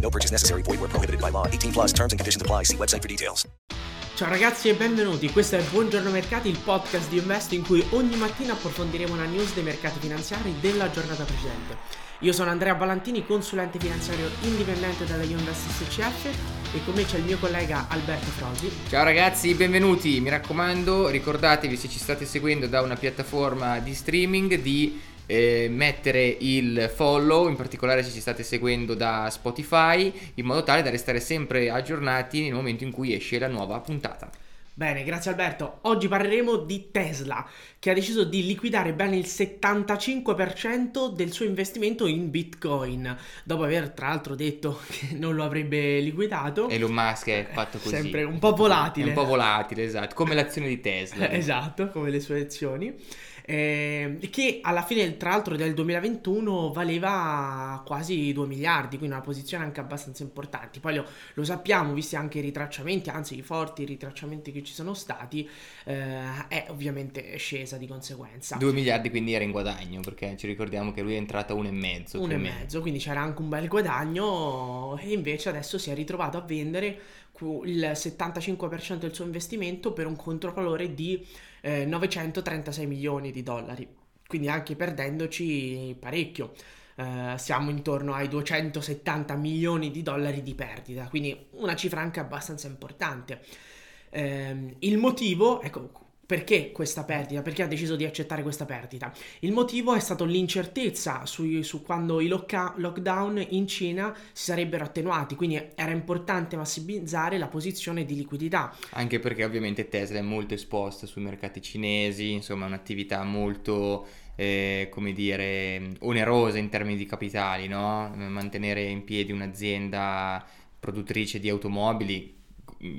No purchase necessary. Void where prohibited by law. 18 plus terms and conditions apply. See website for details. Ciao ragazzi e benvenuti, questo è Buongiorno Mercati, il podcast di Investo in cui ogni mattina approfondiremo una news dei mercati finanziari della giornata precedente. Io sono Andrea Ballantini, consulente finanziario indipendente dalla Invest SCF e con me c'è il mio collega Alberto Frosi. Ciao ragazzi, benvenuti. Mi raccomando, ricordatevi se ci state seguendo da una piattaforma di streaming di eh, mettere il follow, in particolare se ci state seguendo da Spotify, in modo tale da restare sempre aggiornati nel momento in cui esce la nuova puntata. Bene, grazie Alberto. Oggi parleremo di Tesla, che ha deciso di liquidare ben il 75% del suo investimento in Bitcoin, dopo aver tra l'altro detto che non lo avrebbe liquidato. Elon Musk è fatto così. Sempre un po' volatile. È un po' volatile, esatto, come l'azione di Tesla. esatto, come le sue azioni. Eh, che alla fine, tra l'altro, del 2021 valeva quasi 2 miliardi, quindi una posizione anche abbastanza importante. Poi lo, lo sappiamo, visti anche i ritracciamenti, anzi i forti ritracciamenti che ci sono stati, eh, è ovviamente scesa di conseguenza. 2 miliardi quindi era in guadagno, perché ci ricordiamo che lui è entrato a 1,5. 1,5, quindi c'era anche un bel guadagno e invece adesso si è ritrovato a vendere il 75% del suo investimento per un controvalore di eh, 936 milioni di dollari, quindi anche perdendoci parecchio. Uh, siamo intorno ai 270 milioni di dollari di perdita, quindi una cifra anche abbastanza importante. Uh, il motivo, ecco, perché questa perdita? Perché ha deciso di accettare questa perdita? Il motivo è stato l'incertezza su, su quando i loca- lockdown in Cina si sarebbero attenuati, quindi era importante massimizzare la posizione di liquidità. Anche perché ovviamente Tesla è molto esposta sui mercati cinesi, insomma è un'attività molto eh, come dire, onerosa in termini di capitali, no? Mantenere in piedi un'azienda produttrice di automobili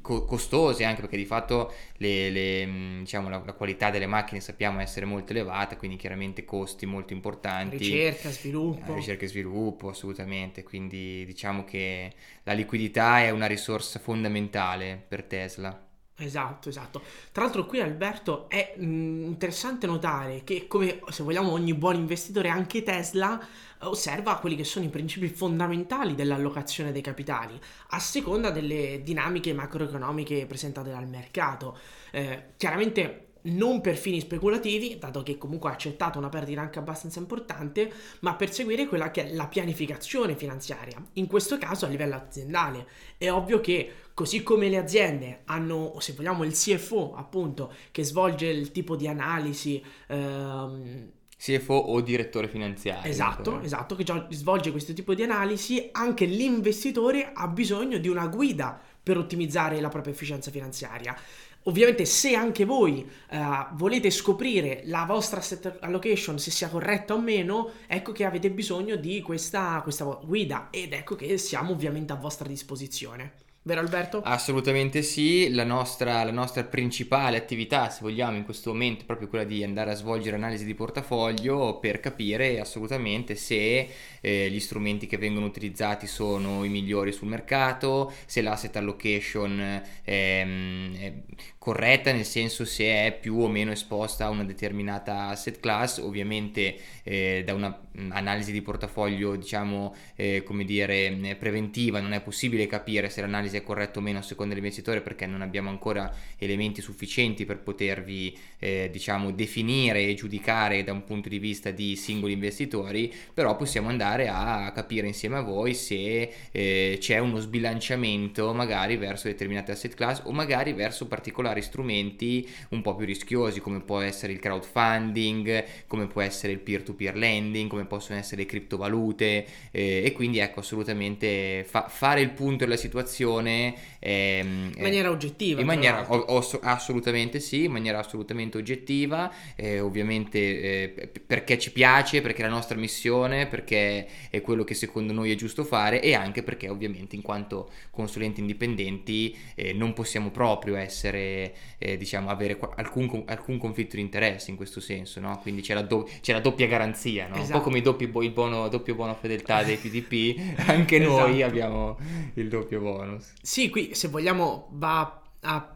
co- costose anche perché di fatto le, le, diciamo, la, la, qualità delle macchine sappiamo essere molto elevata, quindi chiaramente costi molto importanti. Ricerca, sviluppo. Eh, ricerca e sviluppo, assolutamente. Quindi diciamo che la liquidità è una risorsa fondamentale per Tesla. Esatto, esatto. Tra l'altro qui Alberto è mh, interessante notare che come se vogliamo ogni buon investitore anche Tesla osserva quelli che sono i principi fondamentali dell'allocazione dei capitali a seconda delle dinamiche macroeconomiche presentate dal mercato. Eh, chiaramente non per fini speculativi, dato che comunque ha accettato una perdita anche abbastanza importante, ma per seguire quella che è la pianificazione finanziaria, in questo caso a livello aziendale. È ovvio che così come le aziende hanno, se vogliamo, il CFO appunto, che svolge il tipo di analisi, ehm, CFO o direttore finanziario. Esatto, esatto, che già svolge questo tipo di analisi, anche l'investitore ha bisogno di una guida per ottimizzare la propria efficienza finanziaria. Ovviamente se anche voi uh, volete scoprire la vostra asset allocation, se sia corretta o meno, ecco che avete bisogno di questa, questa guida ed ecco che siamo ovviamente a vostra disposizione. Vero Alberto? Assolutamente sì, la nostra, la nostra, principale attività, se vogliamo, in questo momento è proprio quella di andare a svolgere analisi di portafoglio per capire assolutamente se eh, gli strumenti che vengono utilizzati sono i migliori sul mercato, se l'asset allocation è, è corretta, nel senso se è più o meno esposta a una determinata asset class, ovviamente eh, da un'analisi di portafoglio, diciamo, eh, come dire, preventiva non è possibile capire se l'analisi un'analisi è corretta o meno a seconda dell'investitore perché non abbiamo ancora elementi sufficienti per potervi eh, diciamo definire e giudicare da un punto di vista di singoli investitori, però possiamo andare a capire insieme a voi se eh, c'è uno sbilanciamento magari verso determinate asset class o magari verso particolari strumenti un po' più rischiosi come può essere il crowdfunding, come può essere il peer-to-peer lending, come possono essere le criptovalute eh, e quindi ecco assolutamente fa- fare il punto della situazione ehm, in maniera oggettiva. In maniera o- o- assolutamente sì, in maniera assolutamente oggettiva, eh, ovviamente eh, perché ci piace, perché è la nostra missione, perché è quello che secondo noi è giusto fare e anche perché ovviamente in quanto consulenti indipendenti eh, non possiamo proprio essere, eh, diciamo, avere alcun, alcun, conflitto di interesse in questo senso, no? Quindi c'è la, do- c'è la doppia garanzia, no? Esatto. Un po' esatto. come il doppio, il buono, doppio buono fedeltà dei PDP, anche esatto. noi abbiamo il doppio bonus. Sì, qui se vogliamo va a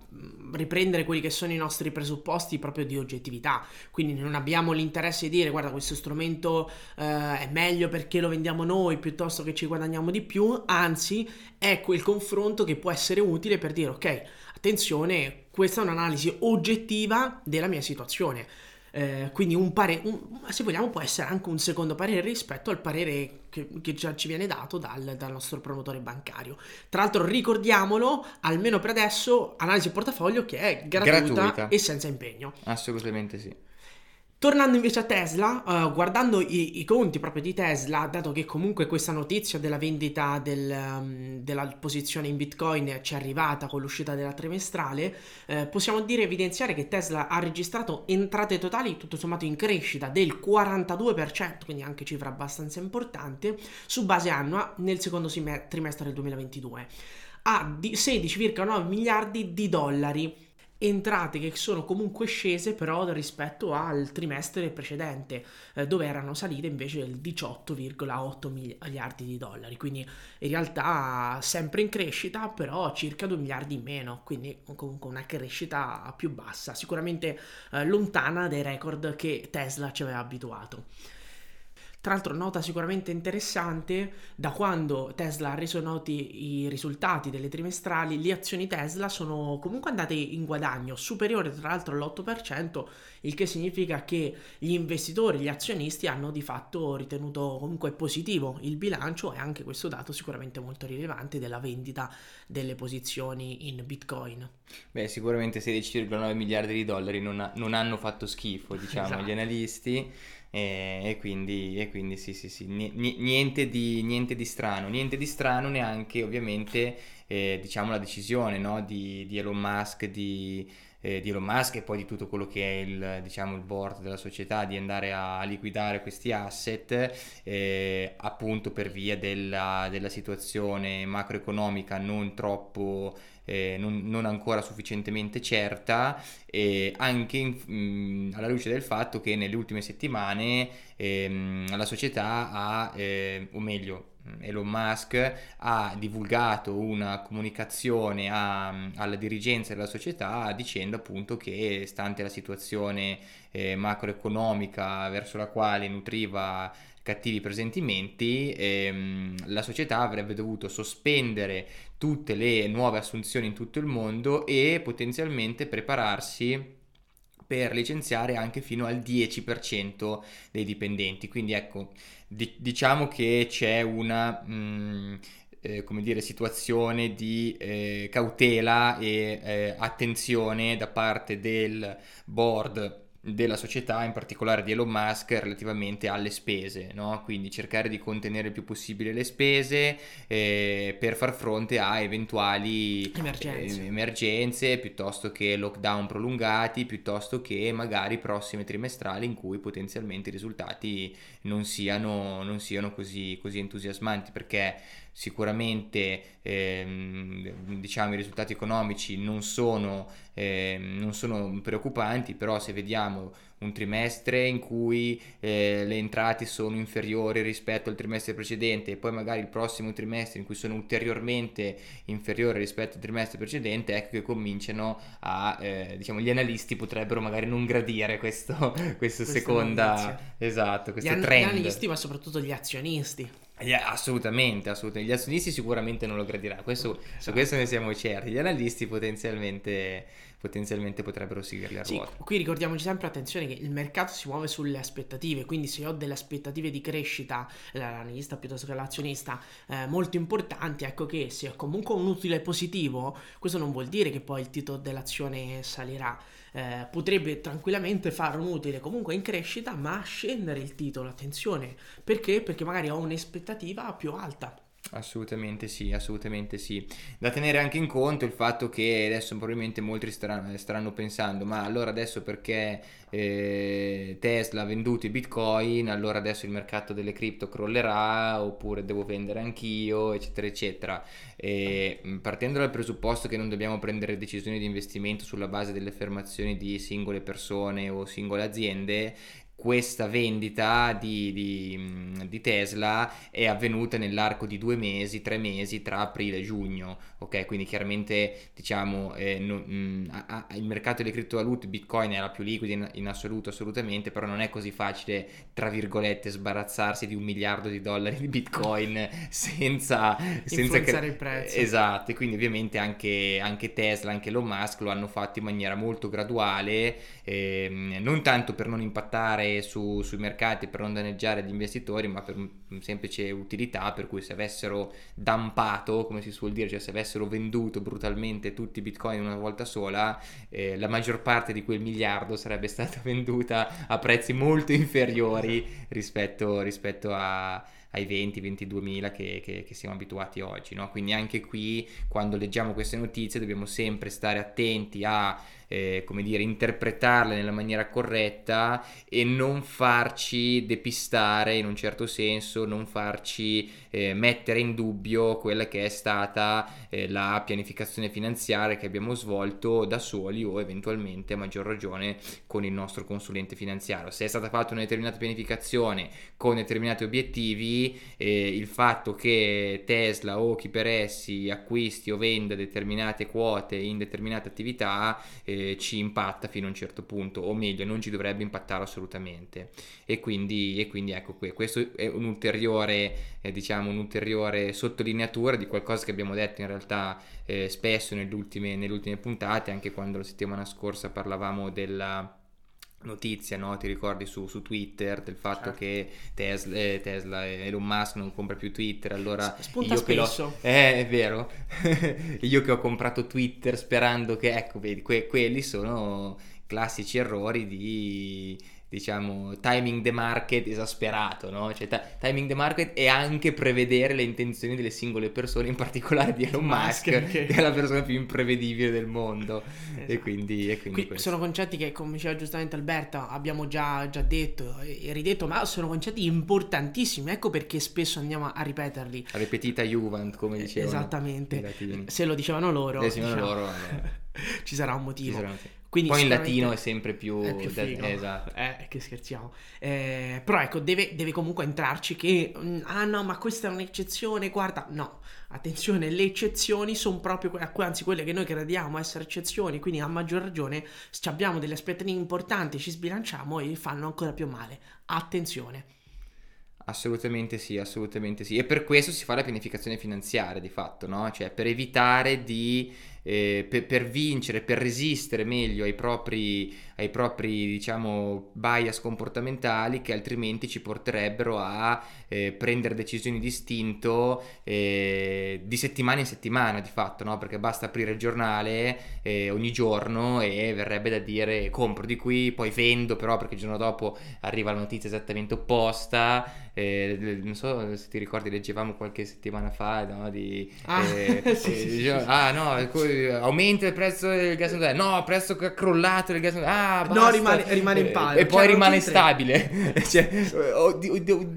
riprendere quelli che sono i nostri presupposti proprio di oggettività. Quindi non abbiamo l'interesse di dire guarda questo strumento eh, è meglio perché lo vendiamo noi piuttosto che ci guadagniamo di più, anzi è quel confronto che può essere utile per dire ok, attenzione, questa è un'analisi oggettiva della mia situazione. Eh, quindi un parere, se vogliamo, può essere anche un secondo parere rispetto al parere che, che già ci viene dato dal, dal, nostro promotore bancario. Tra l'altro, ricordiamolo, almeno per adesso, analisi portafoglio che è gratuita, gratuita. e senza impegno. Assolutamente sì. Tornando invece a Tesla, uh, guardando i, i, conti proprio di Tesla, dato che comunque questa notizia della vendita del, um, della posizione in Bitcoin ci è arrivata con l'uscita della trimestrale, uh, possiamo dire evidenziare che Tesla ha registrato entrate totali tutto sommato in crescita del 42%, quindi anche cifra abbastanza importante, su base annua nel secondo trimestre del 2022, a 16,9 miliardi di dollari entrate che sono comunque scese però rispetto al trimestre precedente eh, dove erano salite invece del 18,8 miliardi di dollari. Quindi in realtà sempre in crescita però circa 2 miliardi in meno. Quindi comunque una crescita più bassa. Sicuramente eh, lontana dai record che Tesla ci aveva abituato tra l'altro nota sicuramente interessante, da quando Tesla ha reso noti i risultati delle trimestrali, le azioni Tesla sono comunque andate in guadagno, superiore tra l'altro all'8%, il che significa che gli investitori, gli azionisti hanno di fatto ritenuto comunque positivo il bilancio e anche questo dato sicuramente molto rilevante della vendita delle posizioni in Bitcoin. Beh, sicuramente 16,9 miliardi di dollari non, ha, non hanno fatto schifo, diciamo, esatto. agli analisti e, e, quindi, e quindi sì, sì, sì, niente di, niente di strano, niente di strano neanche ovviamente eh, diciamo la decisione no? di, di, Elon Musk di, eh, di Elon Musk e poi di tutto quello che è il, diciamo, il board della società di andare a liquidare questi asset eh, appunto per via della, della situazione macroeconomica non troppo eh, non, non, ancora sufficientemente certa, e anche in, mh, mm, alla luce del fatto che nelle ultime settimane ehm, la società ha, eh, o meglio, Elon Musk ha divulgato una comunicazione a, alla dirigenza della società dicendo appunto che stante la situazione eh, macroeconomica verso la quale nutriva cattivi presentimenti, ehm, la società avrebbe dovuto sospendere tutte le nuove assunzioni in tutto il mondo e potenzialmente prepararsi per licenziare anche fino al 10% dei dipendenti. Quindi ecco, di- diciamo che c'è una... Mh, mm, eh, come dire, situazione di eh, cautela e eh, attenzione da parte del board della società, in particolare di Elon Musk, relativamente alle spese, no? quindi cercare di contenere il più possibile le spese eh, per far fronte a eventuali emergenze. Eh, emergenze, piuttosto che lockdown prolungati, piuttosto che magari prossime trimestrali in cui potenzialmente i risultati non siano, non siano così, così entusiasmanti, perché sicuramente ehm, diciamo i risultati economici non sono, ehm, non sono preoccupanti, però se vediamo un trimestre in cui eh, le entrate sono inferiori rispetto al trimestre precedente e poi magari il prossimo trimestre in cui sono ulteriormente inferiori rispetto al trimestre precedente, ecco che cominciano a, eh, diciamo, gli analisti potrebbero magari non gradire questo, questo seconda, esatto, questo gli trend. Gli analisti ma soprattutto gli azionisti assolutamente, assolutamente. Gli azionisti sicuramente non lo gradirà, questo, su questo ne siamo certi. Gli analisti potenzialmente, potenzialmente potrebbero seguirli a Sì, ruota. qui ricordiamoci sempre, attenzione, che il mercato si muove sulle aspettative, quindi se ho delle aspettative di crescita, l'analista piuttosto che l'azionista, eh, molto importanti, ecco che se ho comunque un utile positivo, questo non vuol dire che poi il titolo dell'azione salirà. Eh, potrebbe tranquillamente fare un utile comunque in crescita, ma scendere il titolo, attenzione, perché? Perché magari ho un'aspettativa più alta. Assolutamente sì, assolutamente sì. Da tenere anche in conto il fatto che adesso probabilmente molti staranno, pensando, ma allora adesso perché eh, Tesla ha venduto i bitcoin, allora adesso il mercato delle cripto crollerà oppure devo vendere anch'io, eccetera, eccetera. E, mh, partendo dal presupposto che non dobbiamo prendere decisioni di investimento sulla base delle affermazioni di singole persone o singole aziende, questa vendita di, di, di Tesla è avvenuta nell'arco di due mesi, tre mesi tra aprile e giugno, ok? Quindi chiaramente diciamo eh, non- mh, a- a- il mercato delle criptovalute, Bitcoin è la più liquida in, in assoluto assolutamente, però non è così facile, tra virgolette, sbarazzarsi di un miliardo di dollari di Bitcoin senza, senza Influenzare il prezzo. Esatto, e quindi ovviamente anche, anche Tesla, anche Elon Musk lo hanno fatto in maniera molto graduale, ehm, non tanto per non impattare su- sui mercati, per non danneggiare gli investitori, ma per semplice utilità, per cui se avessero dampato, come si suol dire, cioè se avessero venduto brutalmente tutti i bitcoin una volta sola, eh, la maggior parte di quel miliardo sarebbe stata venduta a prezzi molto inferiori rispetto, rispetto a ai 20-22 mila che, che- che siamo abituati oggi. no? Quindi anche qui, quando leggiamo queste notizie, dobbiamo sempre stare attenti a, eh, come dire, interpretarle nella maniera corretta e non farci depistare in un certo senso, non farci eh, mettere in dubbio quella che è stata eh, la pianificazione finanziaria che abbiamo svolto da soli o eventualmente a maggior ragione con il nostro consulente finanziario. Se è stata fatta una determinata pianificazione con determinati obiettivi, eh, il fatto che Tesla o chi per essi acquisti o venda determinate quote in determinate attività eh, ci impatta fino a un certo punto, o meglio, non ci dovrebbe impattare assolutamente. E quindi, e quindi ecco, que- questo è un ulteriore, eh, diciamo, un'ulteriore sottolineatura di qualcosa che abbiamo detto in realtà eh, spesso nelle ultime puntate, anche quando la settimana scorsa parlavamo della notizia, no? Ti ricordi su, su Twitter del fatto Certo. che Tesla, eh, Tesla e Elon Musk non compra più Twitter, allora spunta io che spesso. eh, è vero. io che ho comprato Twitter sperando che, ecco, vedi, que- quelli sono classici errori di diciamo timing the market esasperato, no? Cioè ta- timing the market e anche prevedere le intenzioni delle singole persone, in particolare di Elon Musk, Musk, che è la persona più imprevedibile del mondo. E Esatto. quindi, e quindi Qui sono concetti che, come diceva giustamente Alberta, abbiamo già, già detto e ridetto, ma sono concetti importantissimi. Ecco perché spesso andiamo a ripeterli. Ripetita Juvent, come dicevano Esattamente. Se lo dicevano loro, Eh, dicevano diciamo, loro, vabbè. ci sarà un Ci motivo. Quindi Poi in latino è sempre più... È più figo. esatto. Eh, che scherziamo. Eh, però ecco, deve, deve comunque entrarci che... mm, Ah no, ma questa è un'eccezione, guarda... No, attenzione, le eccezioni sono proprio... anzi, quelle che noi crediamo essere eccezioni, quindi a maggior ragione se abbiamo delle aspettative importanti, ci sbilanciamo e fanno ancora più male. Attenzione. Assolutamente sì, assolutamente sì. E per questo si fa la pianificazione finanziaria di fatto, no? Cioè per evitare di, eh, per, per vincere, per resistere meglio ai propri, ai propri, diciamo, bias comportamentali che altrimenti ci porterebbero a eh, prendere decisioni distinto eh, di settimana in settimana di fatto, no? Perché basta aprire il giornale eh, ogni giorno e verrebbe da dire compro di qui, poi vendo però perché il giorno dopo arriva la notizia esattamente opposta. eh, non so se ti ricordi, leggevamo qualche settimana fa no, di, Ah, eh, sì, eh, sì, sì, sì. ah no, aumenta il prezzo del gas naturale, no, prezzo che è crollato il gas naturale, ah No, rimane- rimane in palo. e poi C'erano rimane stabile. cioè,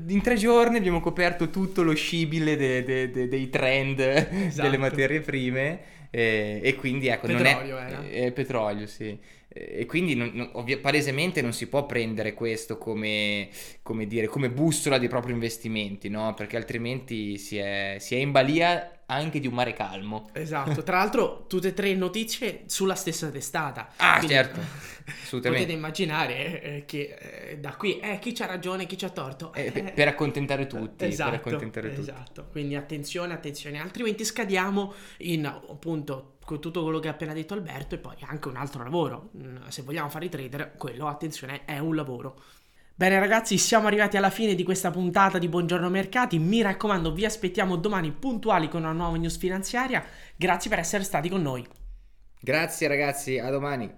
in tre giorni abbiamo coperto tutto lo scibile de- de- de- dei trend delle Esatto. materie prime. eh, e quindi ecco, Petrolio non è era. eh, petrolio, sì. Eh, E quindi non- non- ovvia- palesemente non si può prendere questo come, come dire, come bussola dei propri investimenti, no? Perché altrimenti si è, si è in balia anche di un mare calmo. Esatto, tra l'altro tutte e tre notizie sulla stessa testata. Ah, Quindi certo, assolutamente. Potete immaginare eh, che eh, da qui eh, chi c'ha ragione, chi c'ha torto. Eh, per, Eh, per accontentare tutti, Esatto, per accontentare tutti. esatto. Quindi attenzione, attenzione, altrimenti scadiamo in appunto con tutto quello che ha appena detto Alberto e poi anche un altro lavoro. Mm, Se vogliamo fare i trader, quello, attenzione, è un lavoro. Bene ragazzi, siamo arrivati alla fine di questa puntata di Buongiorno Mercati. Mi raccomando, vi aspettiamo domani puntuali con una nuova news finanziaria. Grazie per essere stati con noi. Grazie ragazzi, a domani.